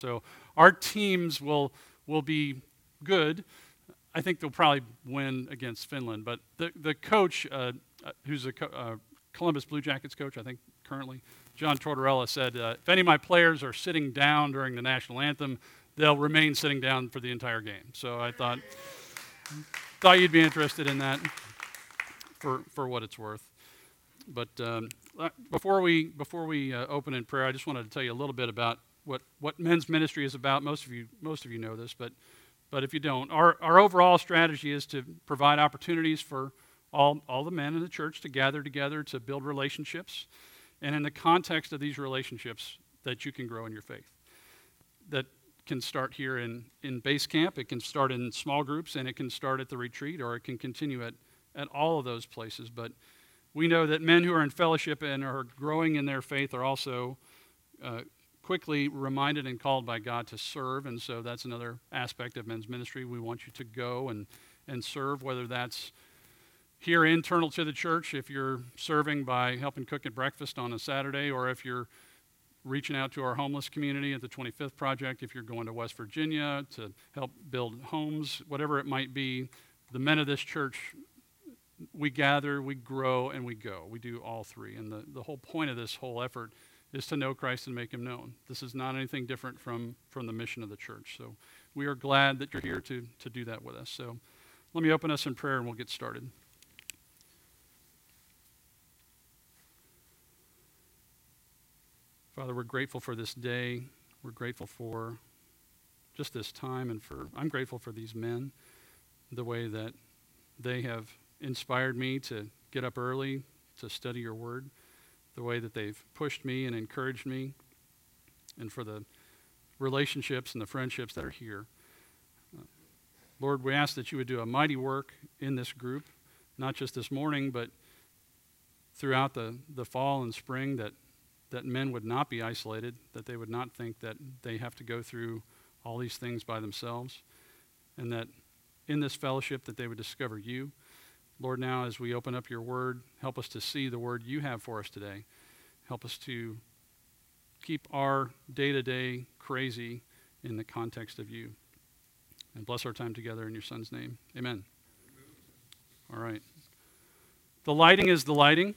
So our teams will will be good. I think they'll probably win against Finland. But the the coach, uh, uh who's a co- uh, Columbus Blue Jackets coach, I think currently, John Tortorella said, uh, if any of my players are sitting down during the national anthem, they'll remain sitting down for the entire game. So I thought thought you'd be interested in that for for what it's worth. But um, uh, before we before we uh, open in prayer, I just wanted to tell you a little bit about what what men's ministry is about. Most of you most of you know this, but but if you don't, our our overall strategy is to provide opportunities for all all the men in the church to gather together to build relationships, and in the context of these relationships, that you can grow in your faith. That can start here in, in base camp, it can start in small groups, and it can start at the retreat, or it can continue at, at all of those places. But we know that men who are in fellowship and are growing in their faith are also uh, quickly reminded and called by God to serve. And so that's another aspect of men's ministry. We want you to go and, and serve, whether that's here internal to the church, if you're serving by helping cook at breakfast on a Saturday, or if you're reaching out to our homeless community at the 25th Project, if you're going to West Virginia to help build homes, whatever it might be, the men of this church we gather, we grow, and we go. We do all three. And the, the whole point of this whole effort is to know Christ and make him known. This is not anything different from, from the mission of the church. So we are glad that you're here to, to do that with us. So let me open us in prayer and we'll get started. Father, we're grateful for this day. We're grateful for just this time and for I'm grateful for these men, the way that they have inspired me to get up early to study your word, the way that they've pushed me and encouraged me, and for the relationships and the friendships that are here. Uh, Lord, we ask that you would do a mighty work in this group, not just this morning, but throughout the, the fall and spring, that, that men would not be isolated, that they would not think that they have to go through all these things by themselves, and that in this fellowship that they would discover you Lord, now as we open up your word, help us to see the word you have for us today. Help us to keep our day to day crazy in the context of you. And bless our time together in your son's name. Amen. All right. The lighting is the lighting.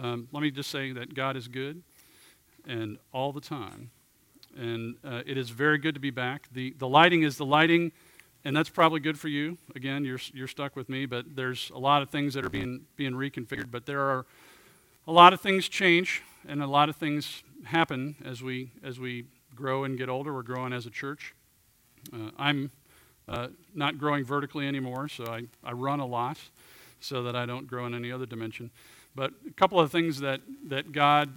Um, let me just say that God is good and all the time. And uh, it is very good to be back. The, the lighting is the lighting and that's probably good for you. Again, you're, you're stuck with me, but there's a lot of things that are being, being reconfigured. But there are a lot of things change, and a lot of things happen as we, as we grow and get older. We're growing as a church. Uh, I'm uh, not growing vertically anymore, so I, I run a lot so that I don't grow in any other dimension. But a couple of things that, that God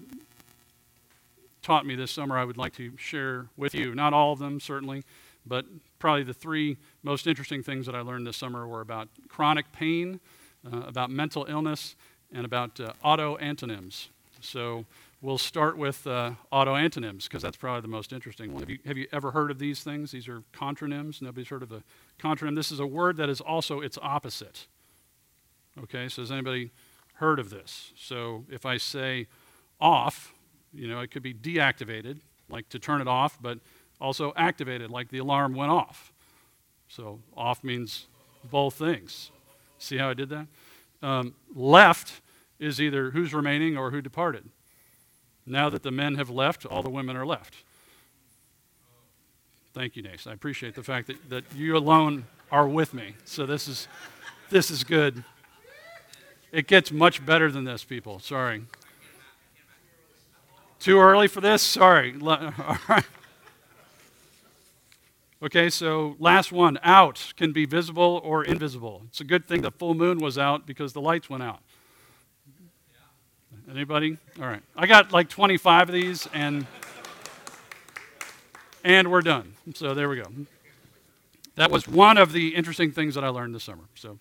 taught me this summer I would like to share with you. Not all of them, certainly, but probably the three most interesting things that I learned this summer were about chronic pain, uh, about mental illness, and about uh, autoantonyms. So we'll start with uh, autoantonyms because that's probably the most interesting one. Have you, have you ever heard of these things? These are contronyms. Nobody's heard of a contronym. This is a word that is also its opposite. Okay, so has anybody heard of this? So if I say off, you know, it could be deactivated, like to turn it off, but also activated, like the alarm went off. So off means both things. See how I did that? Um, left is either who's remaining or who departed. Now that the men have left, all the women are left. Thank you, Nace. I appreciate the fact that, that you alone are with me. So this is this is good. It gets much better than this, people. Sorry. Too early for this? Sorry. All right. Okay, so last one out can be visible or invisible. It's a good thing the full moon was out because the lights went out. Anybody? All right. I got like 25 of these and and we're done. So there we go. That was one of the interesting things that I learned this summer. So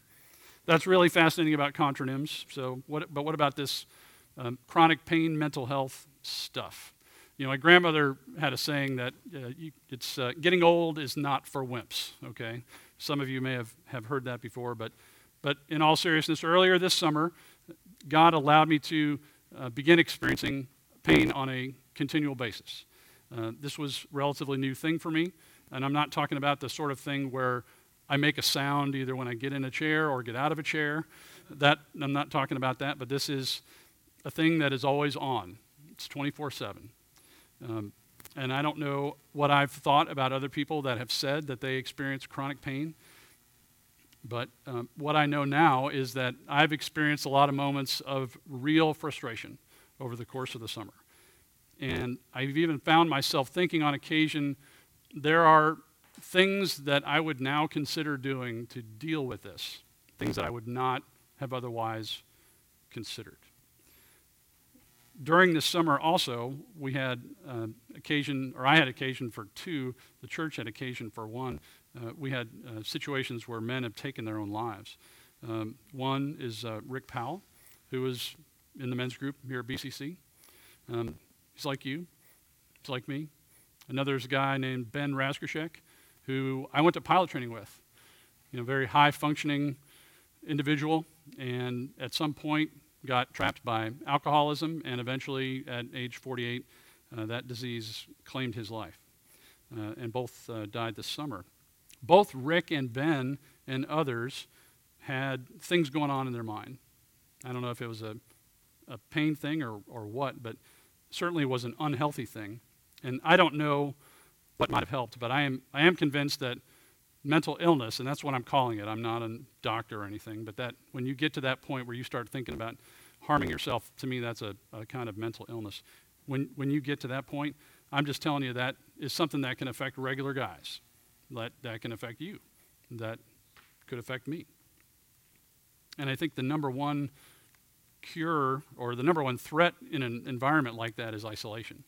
that's really fascinating about contronyms. So what but what about this um, chronic pain mental health stuff? You know, my grandmother had a saying that uh, you, it's uh, getting old is not for wimps. Okay, some of you may have, have heard that before, but but in all seriousness, earlier this summer, God allowed me to uh, begin experiencing pain on a continual basis. Uh, this was relatively new thing for me, and I'm not talking about the sort of thing where I make a sound either when I get in a chair or get out of a chair. That I'm not talking about that, but this is a thing that is always on. It's 24/7. Um, and I don't know what I've thought about other people that have said that they experience chronic pain. But um, what I know now is that I've experienced a lot of moments of real frustration over the course of the summer. And I've even found myself thinking on occasion there are things that I would now consider doing to deal with this, things that I would not have otherwise considered. During this summer, also, we had uh, occasion, or I had occasion for two, the church had occasion for one. Uh, we had uh, situations where men have taken their own lives. Um, one is uh, Rick Powell, who was in the men's group here at BCC. Um, he's like you, he's like me. Another is a guy named Ben Razgrashek, who I went to pilot training with. You know, very high functioning individual, and at some point got trapped by alcoholism, and eventually, at age 48, uh, that disease claimed his life. Uh, and both uh, died this summer. Both Rick and Ben and others had things going on in their mind. I don't know if it was a, a pain thing or, or what, but certainly was an unhealthy thing. And I don't know what might have helped, but I am, I am convinced that mental illness, and that's what I'm calling it. I'm not a doctor or anything, but that when you get to that point where you start thinking about harming yourself, to me, that's a, a kind of mental illness. When, when you get to that point, I'm just telling you that is something that can affect regular guys. That, that can affect you. That could affect me. And I think the number one cure or the number one threat in an environment like that is isolation.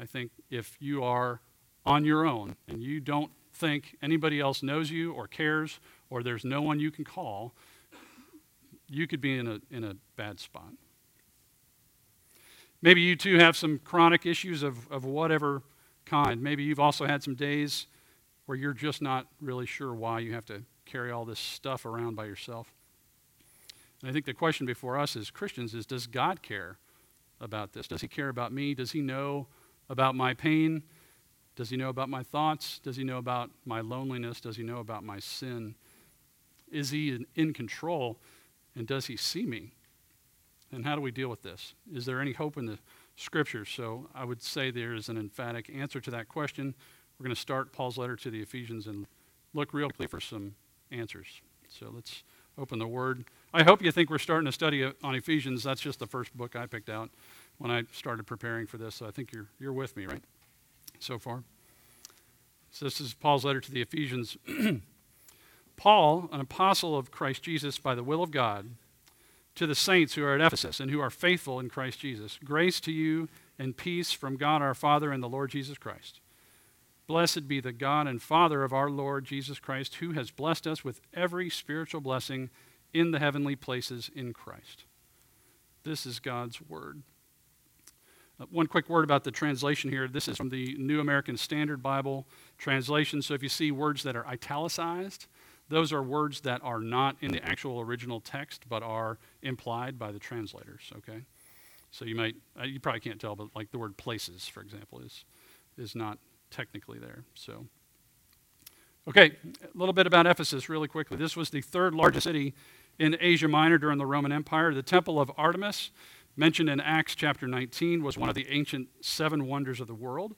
I think if you are on your own and you don't think anybody else knows you or cares or there's no one you can call, you could be in a, in a bad spot. Maybe you too have some chronic issues of, of whatever kind. Maybe you've also had some days where you're just not really sure why you have to carry all this stuff around by yourself. And I think the question before us as Christians is Does God care about this? Does He care about me? Does He know about my pain? Does he know about my thoughts? Does he know about my loneliness? Does he know about my sin? Is he in control? And does he see me? And how do we deal with this? Is there any hope in the scriptures? So I would say there is an emphatic answer to that question. We're going to start Paul's letter to the Ephesians and look real quickly for some answers. So let's open the Word. I hope you think we're starting to study uh, on Ephesians. That's just the first book I picked out when I started preparing for this. So I think you're, you're with me, right? so far. So, this is Paul's letter to the Ephesians. Paul, an apostle of Christ Jesus by the will of God, to the saints who are at Ephesus and who are faithful in Christ Jesus, grace to you and peace from God our Father and the Lord Jesus Christ. Blessed be the God and Father of our Lord Jesus Christ, who has blessed us with every spiritual blessing in the heavenly places in Christ. This is God's word. Uh, one quick word about the translation here. This is from the New American Standard Bible translation. So if you see words that are italicized, those are words that are not in the actual original text but are implied by the translators, okay? So you might, uh, you probably can't tell, but like the word places, for example, is, is not technically there. So, okay, a little bit about Ephesus really quickly. This was the third largest city in Asia Minor during the Roman Empire. The Temple of Artemis mentioned in Acts chapter 19 was one of the ancient seven wonders of the world.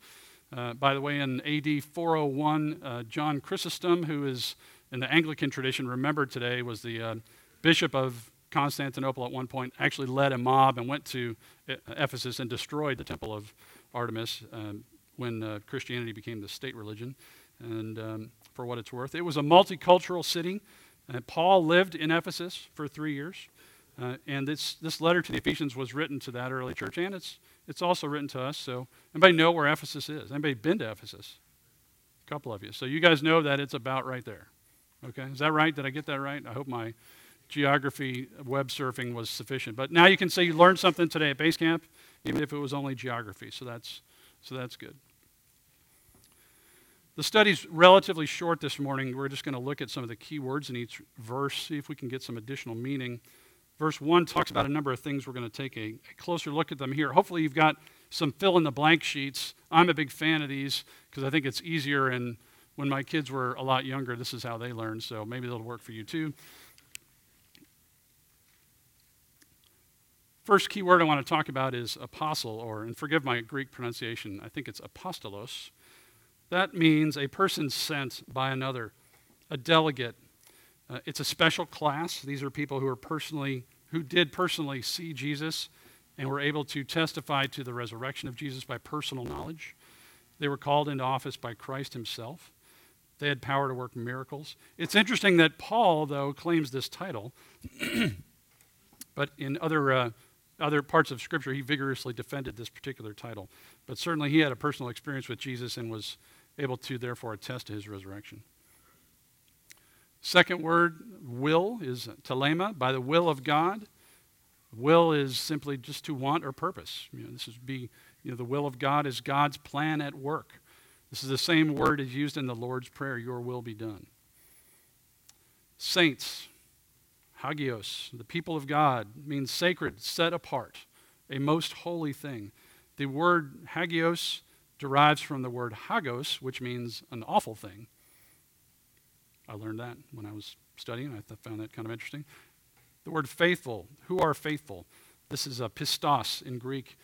Uh, by the way, in AD 401, uh, John Chrysostom, who is in the Anglican tradition remembered today, was the uh, bishop of Constantinople at one point, actually led a mob and went to Ephesus and destroyed the temple of Artemis um, when uh, Christianity became the state religion. And um, for what it's worth, it was a multicultural city. Paul lived in Ephesus for three years. Uh, and this, this letter to the Ephesians was written to that early church, and it's, it's also written to us. So, anybody know where Ephesus is? Anybody been to Ephesus? A couple of you. So, you guys know that it's about right there. Okay? Is that right? Did I get that right? I hope my geography web surfing was sufficient. But now you can say you learned something today at base camp, even if it was only geography. So, that's, so that's good. The study's relatively short this morning. We're just going to look at some of the key words in each verse, see if we can get some additional meaning. Verse 1 talks about a number of things. We're going to take a, a, closer look at them here. Hopefully, you've got some fill in the blank sheets. I'm a big fan of these because I think it's easier. And when my kids were a lot younger, this is how they learned. So maybe it'll work for you too. First key word I want to talk about is apostle, or, and forgive my Greek pronunciation, I think it's apostolos. That means a person sent by another, a delegate. Uh, it's a special class. These are people who are personally, who did personally see Jesus and were able to testify to the resurrection of Jesus by personal knowledge. They were called into office by Christ himself. They had power to work miracles. It's interesting that Paul, though, claims this title, but in other uh, other parts of Scripture, he vigorously defended this particular title. But certainly he had a personal experience with Jesus and was able to, therefore, attest to his resurrection. Second word, will, is thelema, by the will of God. Will is simply just to want or purpose. You know, this is be, you know, the will of God is God's plan at work. This is the same word as used in the Lord's Prayer, your will be done. Saints, Hagios, the people of God, means sacred, set apart, a most holy thing. The word hagios derives from the word hagos, which means an awful thing. I learned that when I was studying. I found that kind of interesting. The word faithful, who are faithful? This is a pistos in Greek.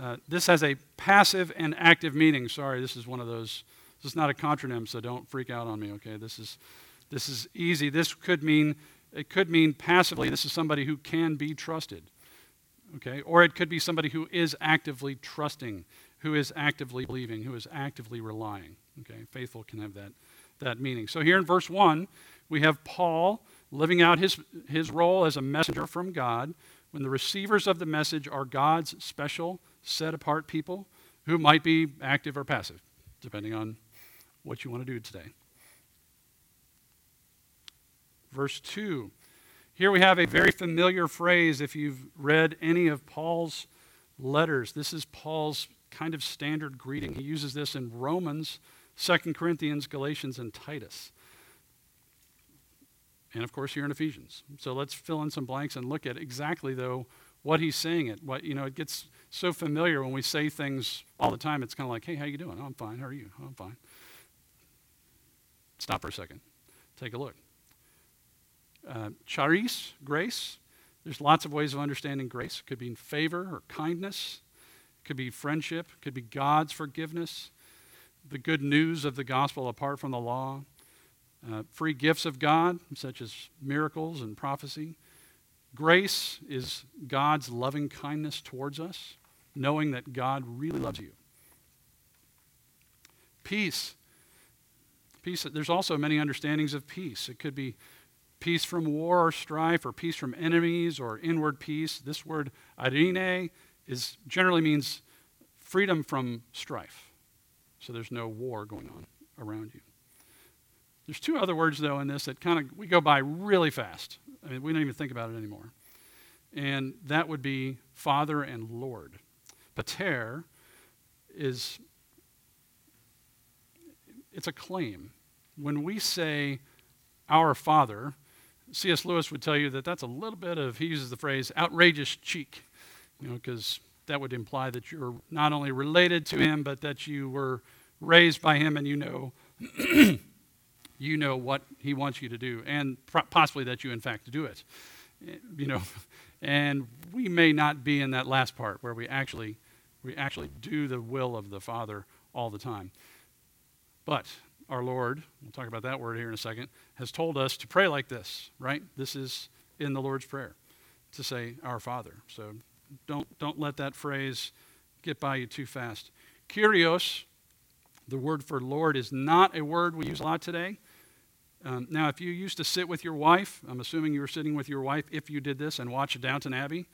Uh, this has a passive and active meaning. Sorry, this is one of those. This is not a contronym, so don't freak out on me. Okay, this is this is easy. This could mean it could mean passively, this is somebody who can be trusted. Okay? Or it could be somebody who is actively trusting, who is actively believing, who is actively relying. Okay? Faithful can have that, that meaning. So here in verse 1, we have Paul living out his, his role as a messenger from God when the receivers of the message are God's special, set apart people who might be active or passive, depending on what you want to do today verse 2. Here we have a very familiar phrase if you've read any of Paul's letters. This is Paul's kind of standard greeting. He uses this in Romans, 2 Corinthians, Galatians, and Titus. And of course, here in Ephesians. So let's fill in some blanks and look at exactly, though, what he's saying. It what you know, it gets so familiar when we say things all the time. It's kind of like, "Hey, how you doing? Oh, I'm fine. How are you? Oh, I'm fine." Stop for a second. Take a look. Uh, charis, grace. There's lots of ways of understanding grace. It could be favor or kindness. It could be friendship. It could be God's forgiveness. The good news of the gospel apart from the law. Uh, free gifts of God, such as miracles and prophecy. Grace is God's loving kindness towards us, knowing that God really loves you. Peace. Peace. There's also many understandings of peace. It could be peace from war or strife, or peace from enemies, or inward peace. This word eirene is generally means freedom from strife. So there's no war going on around you. There's two other words though in this that kind of we go by really fast. I mean, we don't even think about it anymore. And that would be Father and Lord. Pater is it's a claim. When we say our Father, C.S. Lewis would tell you that that's a little bit of, he uses the phrase, outrageous cheek, you know, because that would imply that you're not only related to him, but that you were raised by him and you know, you know what he wants you to do, and possibly that you, in fact, do it. Eh, you know, and we may not be in that last part where we actually, we actually do the will of the Father all the time. But our Lord, we'll talk about that word here in a second, has told us to pray like this, right? This is in the Lord's Prayer to say, Our Father. So don't, don't let that phrase get by you too fast. Kyrios, the word for Lord, is not a word we use a lot today. Um, now, if you used to sit with your wife, I'm assuming you were sitting with your wife if you did this and watched Downton Abbey.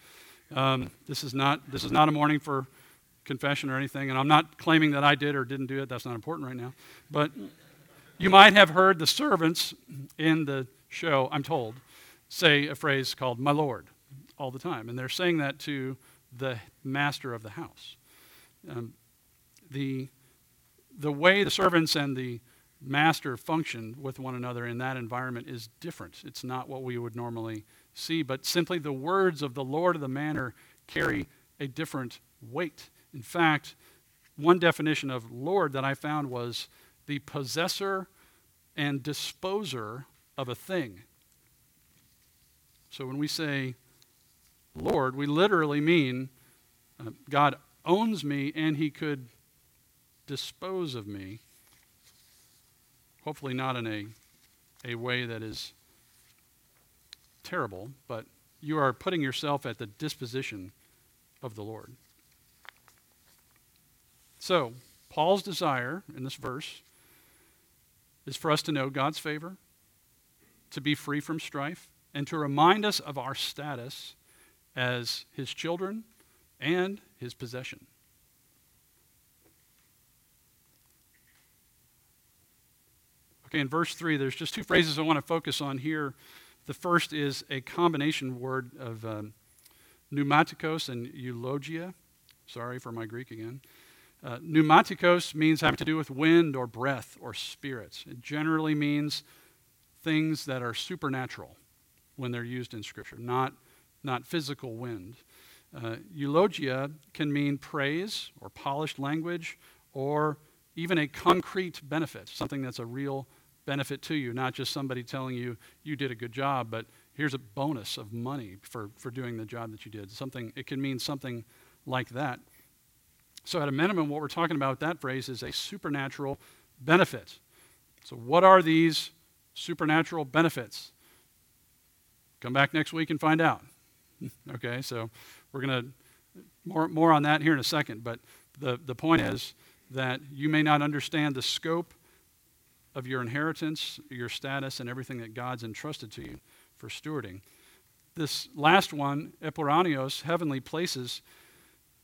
Um, this is not this is not a morning for confession or anything, and I'm not claiming that I did or didn't do it. That's not important right now. But you might have heard the servants in the show, I'm told, say a phrase called my Lord all the time. And they're saying that to the master of the house. Um, the, the way the servants and the master function with one another in that environment is different. It's not what we would normally see, but simply the words of the Lord of the manor carry a different weight In fact, one definition of Lord that I found was the possessor and disposer of a thing. So when we say Lord, we literally mean uh, God owns me and he could dispose of me. Hopefully, not in a, a way that is terrible, but you are putting yourself at the disposition of the Lord. So, Paul's desire in this verse is for us to know God's favor, to be free from strife, and to remind us of our status as his children and his possession. Okay, in verse 3, there's just two phrases I want to focus on here. The first is a combination word of um, pneumatikos and eulogia. Sorry for my Greek again. Uh, pneumatikos means having to do with wind or breath or spirits. It generally means things that are supernatural when they're used in Scripture, not, not physical wind. Uh, eulogia can mean praise or polished language or even a concrete benefit, something that's a real benefit to you, not just somebody telling you you did a good job, but here's a bonus of money for, for doing the job that you did. Something it can mean something like that. So at a minimum, what we're talking about that phrase is a supernatural benefit. So what are these supernatural benefits? Come back next week and find out. okay, so we're to more more on that here in a second, but the, the point is that you may not understand the scope of your inheritance, your status, and everything that God's entrusted to you for stewarding. This last one, epouranios, heavenly places,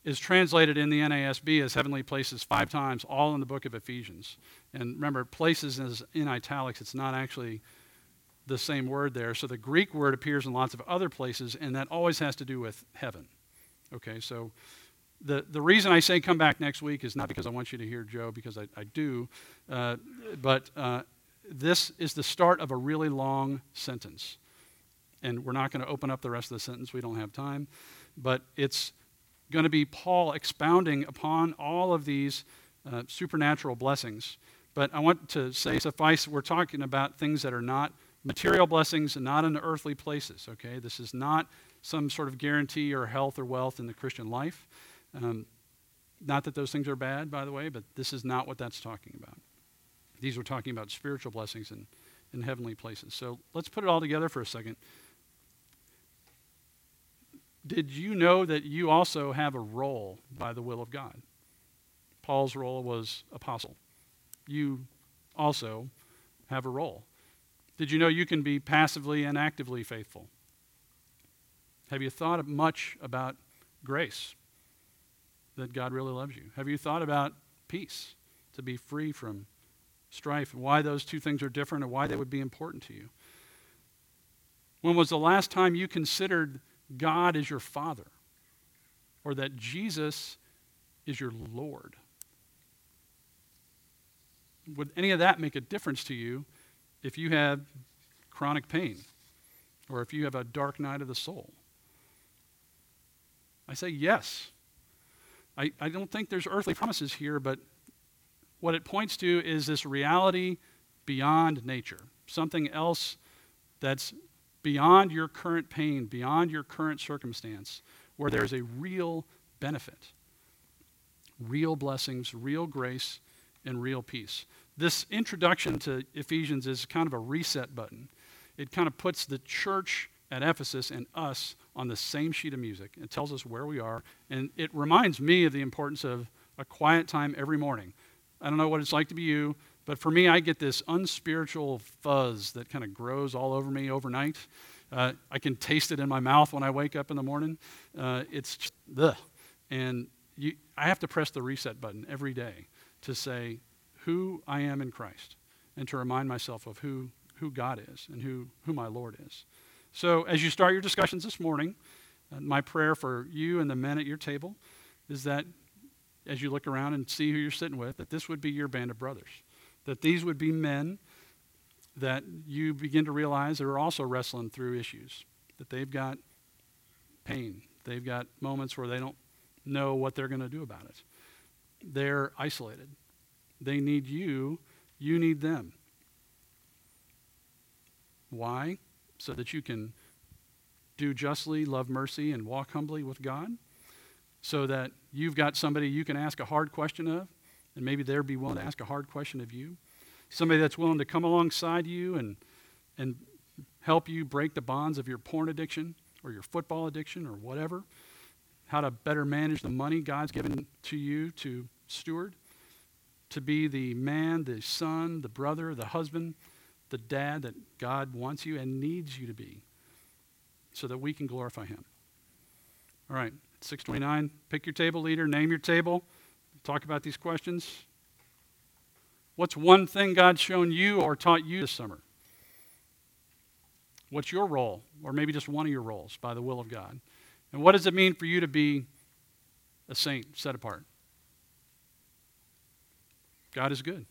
is translated in the NASB as heavenly places five times, all in the book of Ephesians. And remember, places is in italics. It's not actually the same word there. So the Greek word appears in lots of other places, and that always has to do with heaven. Okay, so the, the reason I say come back next week is not because I want you to hear Joe, because I, I do, uh, but uh, this is the start of a really long sentence. And we're not going to open up the rest of the sentence, we don't have time. But it's going to be Paul expounding upon all of these uh, supernatural blessings. But I want to say, suffice, we're talking about things that are not material blessings and not in the earthly places, okay? This is not some sort of guarantee or health or wealth in the Christian life. Um, not that those things are bad, by the way, but this is not what that's talking about. These were talking about spiritual blessings in, in heavenly places. So let's put it all together for a second. Did you know that you also have a role by the will of God? Paul's role was apostle. You also have a role. Did you know you can be passively and actively faithful? Have you thought much about grace? That God really loves you? Have you thought about peace, to be free from strife, and why those two things are different and why they would be important to you? When was the last time you considered God as your Father or that Jesus is your Lord? Would any of that make a difference to you if you have chronic pain or if you have a dark night of the soul? I say yes. I, I don't think there's earthly promises here, but what it points to is this reality beyond nature, something else that's beyond your current pain, beyond your current circumstance, where there's a real benefit, real blessings, real grace, and real peace. This introduction to Ephesians is kind of a reset button. It kind of puts the church at Ephesus and us on the same sheet of music. It tells us where we are, and it reminds me of the importance of a quiet time every morning. I don't know what it's like to be you, but for me, I get this unspiritual fuzz that kind of grows all over me overnight. Uh, I can taste it in my mouth when I wake up in the morning. Uh, it's just. And you, I have to press the reset button every day to say who I am in Christ and to remind myself of who, who God is and who, who my Lord is. So, as you start your discussions this morning, uh, my prayer for you and the men at your table is that as you look around and see who you're sitting with, that this would be your band of brothers. That these would be men that you begin to realize are also wrestling through issues, that they've got pain, they've got moments where they don't know what they're going to do about it. They're isolated. They need you, you need them. Why? So that you can do justly, love mercy, and walk humbly with God? So that you've got somebody you can ask a hard question of, and maybe they'll be willing to ask a hard question of you. Somebody that's willing to come alongside you and, and help you break the bonds of your porn addiction or your football addiction or whatever. How to better manage the money God's given to you to steward. To be the man, the son, the brother, the husband, the dad that God wants you and needs you to be so that we can glorify him. All right, 629, pick your table leader, name your table, talk about these questions. What's one thing God's shown you or taught you this summer? What's your role, or maybe just one of your roles by the will of God? And what does it mean for you to be a saint set apart? God is good.